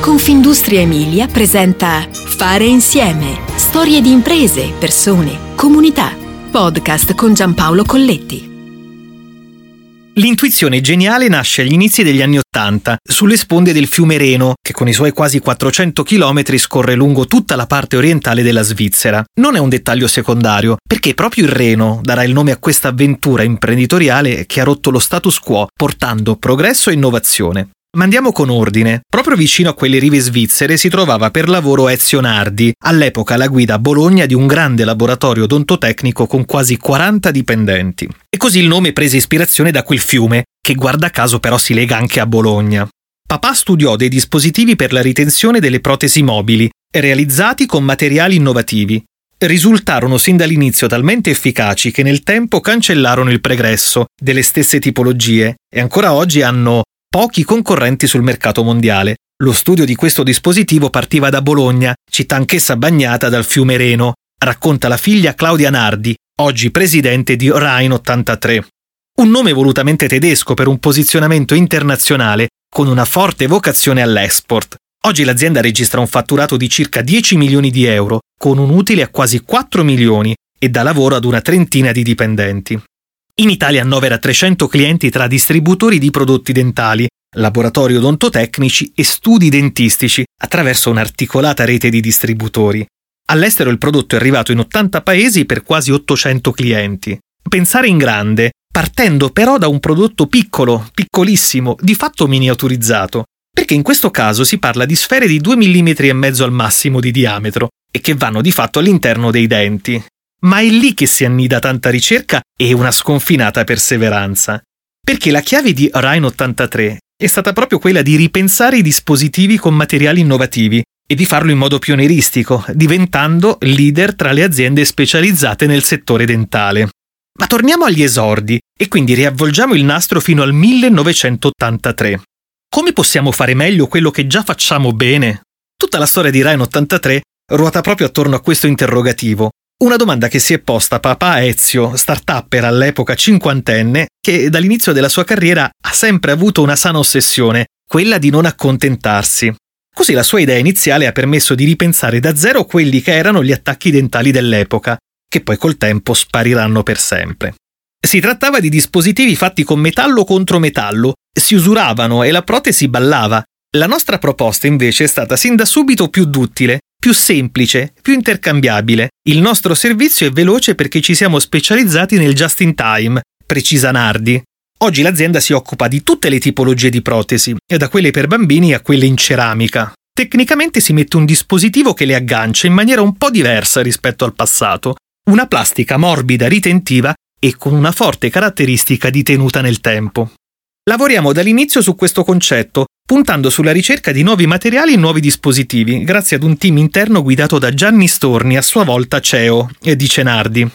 Confindustria Emilia presenta Fare insieme. Storie di imprese, persone, comunità. Podcast con Giampaolo Colletti. L'intuizione geniale nasce agli inizi degli anni Ottanta, sulle sponde del fiume Reno, che con i suoi quasi 400 km scorre lungo tutta la parte orientale della Svizzera. Non è un dettaglio secondario, perché proprio il Reno darà il nome a questa avventura imprenditoriale che ha rotto lo status quo, portando progresso e innovazione. Ma andiamo con ordine. Proprio vicino a quelle rive svizzere si trovava per lavoro Ezio Nardi, all'epoca la guida a Bologna di un grande laboratorio odontotecnico con quasi 40 dipendenti. E così il nome prese ispirazione da quel fiume, che guarda caso però si lega anche a Bologna. Papà studiò dei dispositivi per la ritenzione delle protesi mobili, realizzati con materiali innovativi. Risultarono sin dall'inizio talmente efficaci che nel tempo cancellarono il pregresso delle stesse tipologie e ancora oggi hanno pochi concorrenti sul mercato mondiale. Lo studio di questo dispositivo partiva da Bologna, città anch'essa bagnata dal fiume Reno, racconta la figlia Claudia Nardi, oggi presidente di Rhein 83. Un nome volutamente tedesco per un posizionamento internazionale con una forte vocazione all'export. Oggi l'azienda registra un fatturato di circa 10 milioni di euro, con un utile a quasi 4 milioni e dà lavoro ad una trentina di dipendenti. In Italia annovera 300 clienti tra distributori di prodotti dentali, laboratori odontotecnici e studi dentistici attraverso un'articolata rete di distributori. All'estero il prodotto è arrivato in 80 paesi per quasi 800 clienti. Pensare in grande, partendo però da un prodotto piccolo, piccolissimo, di fatto miniaturizzato, perché in questo caso si parla di sfere di 2 mm e mezzo al massimo di diametro e che vanno di fatto all'interno dei denti, ma è lì che si annida tanta ricerca e una sconfinata perseveranza. Perché la chiave di Rhine 83 è stata proprio quella di ripensare i dispositivi con materiali innovativi e di farlo in modo pionieristico, diventando leader tra le aziende specializzate nel settore dentale. Ma torniamo agli esordi e quindi riavvolgiamo il nastro fino al 1983. Come possiamo fare meglio quello che già facciamo bene? Tutta la storia di Rhine 83 ruota proprio attorno a questo interrogativo, una domanda che si è posta papà Ezio, start-upper all'epoca cinquantenne, che dall'inizio della sua carriera ha sempre avuto una sana ossessione, quella di non accontentarsi. Così la sua idea iniziale ha permesso di ripensare da zero quelli che erano gli attacchi dentali dell'epoca, che poi col tempo spariranno per sempre. Si trattava di dispositivi fatti con metallo contro metallo, si usuravano e la protesi ballava. La nostra proposta invece è stata sin da subito più duttile più semplice, più intercambiabile. Il nostro servizio è veloce perché ci siamo specializzati nel just in time, precisa Nardi. Oggi l'azienda si occupa di tutte le tipologie di protesi, da quelle per bambini a quelle in ceramica. Tecnicamente si mette un dispositivo che le aggancia in maniera un po' diversa rispetto al passato, una plastica morbida ritentiva e con una forte caratteristica di tenuta nel tempo. Lavoriamo dall'inizio su questo concetto, puntando sulla ricerca di nuovi materiali e nuovi dispositivi, grazie ad un team interno guidato da Gianni Storni, a sua volta CEO, e di Cenardi.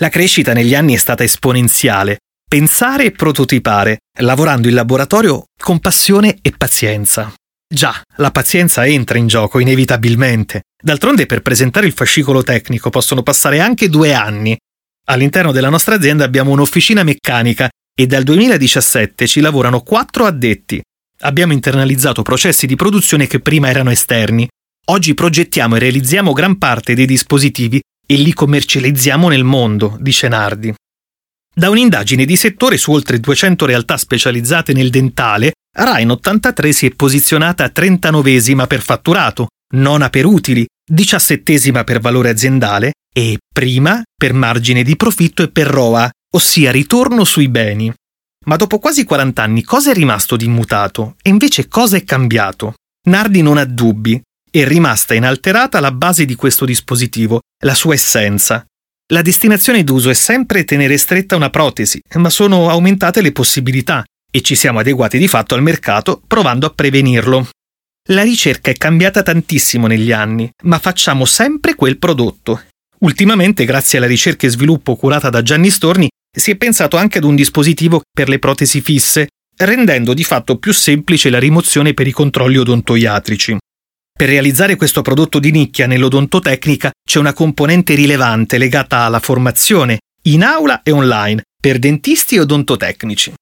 La crescita negli anni è stata esponenziale. Pensare e prototipare, lavorando in laboratorio con passione e pazienza. Già, la pazienza entra in gioco inevitabilmente. D'altronde per presentare il fascicolo tecnico possono passare anche due anni. All'interno della nostra azienda abbiamo un'officina meccanica e dal 2017 ci lavorano quattro addetti, Abbiamo internalizzato processi di produzione che prima erano esterni. Oggi progettiamo e realizziamo gran parte dei dispositivi e li commercializziamo nel mondo, dice Nardi. Da un'indagine di settore su oltre 200 realtà specializzate nel dentale, Rain 83 si è posizionata 39esima per fatturato, nona per utili, diciassettesima per valore aziendale e prima per margine di profitto e per ROA, ossia ritorno sui beni. Ma dopo quasi 40 anni cosa è rimasto di immutato? E invece cosa è cambiato? Nardi non ha dubbi. È rimasta inalterata la base di questo dispositivo, la sua essenza. La destinazione d'uso è sempre tenere stretta una protesi, ma sono aumentate le possibilità e ci siamo adeguati di fatto al mercato provando a prevenirlo. La ricerca è cambiata tantissimo negli anni, ma facciamo sempre quel prodotto. Ultimamente, grazie alla ricerca e sviluppo curata da Gianni Storni, si è pensato anche ad un dispositivo per le protesi fisse, rendendo di fatto più semplice la rimozione per i controlli odontoiatrici. Per realizzare questo prodotto di nicchia nell'odontotecnica c'è una componente rilevante legata alla formazione, in aula e online, per dentisti e odontotecnici.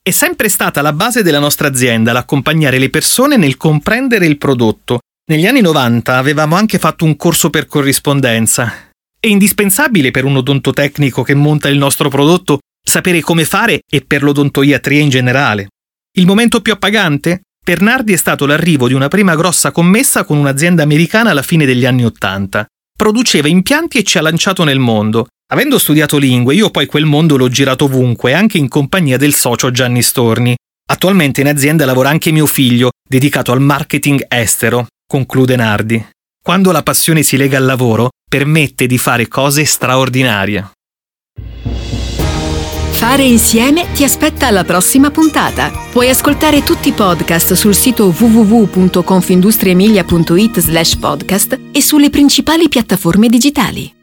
È sempre stata la base della nostra azienda l'accompagnare le persone nel comprendere il prodotto. Negli anni 90 avevamo anche fatto un corso per corrispondenza. È indispensabile per un odontotecnico che monta il nostro prodotto sapere come fare e per l'odontoiatria in generale. Il momento più appagante? Per Nardi è stato l'arrivo di una prima grossa commessa con un'azienda americana alla fine degli anni Ottanta. Produceva impianti e ci ha lanciato nel mondo. Avendo studiato lingue, io poi quel mondo l'ho girato ovunque, anche in compagnia del socio Gianni Storni. Attualmente in azienda lavora anche mio figlio, dedicato al marketing estero, conclude Nardi. Quando la passione si lega al lavoro, permette di fare cose straordinarie. Fare insieme ti aspetta alla prossima puntata. Puoi ascoltare tutti i podcast sul sito www.confindustriemilia.it slash podcast e sulle principali piattaforme digitali.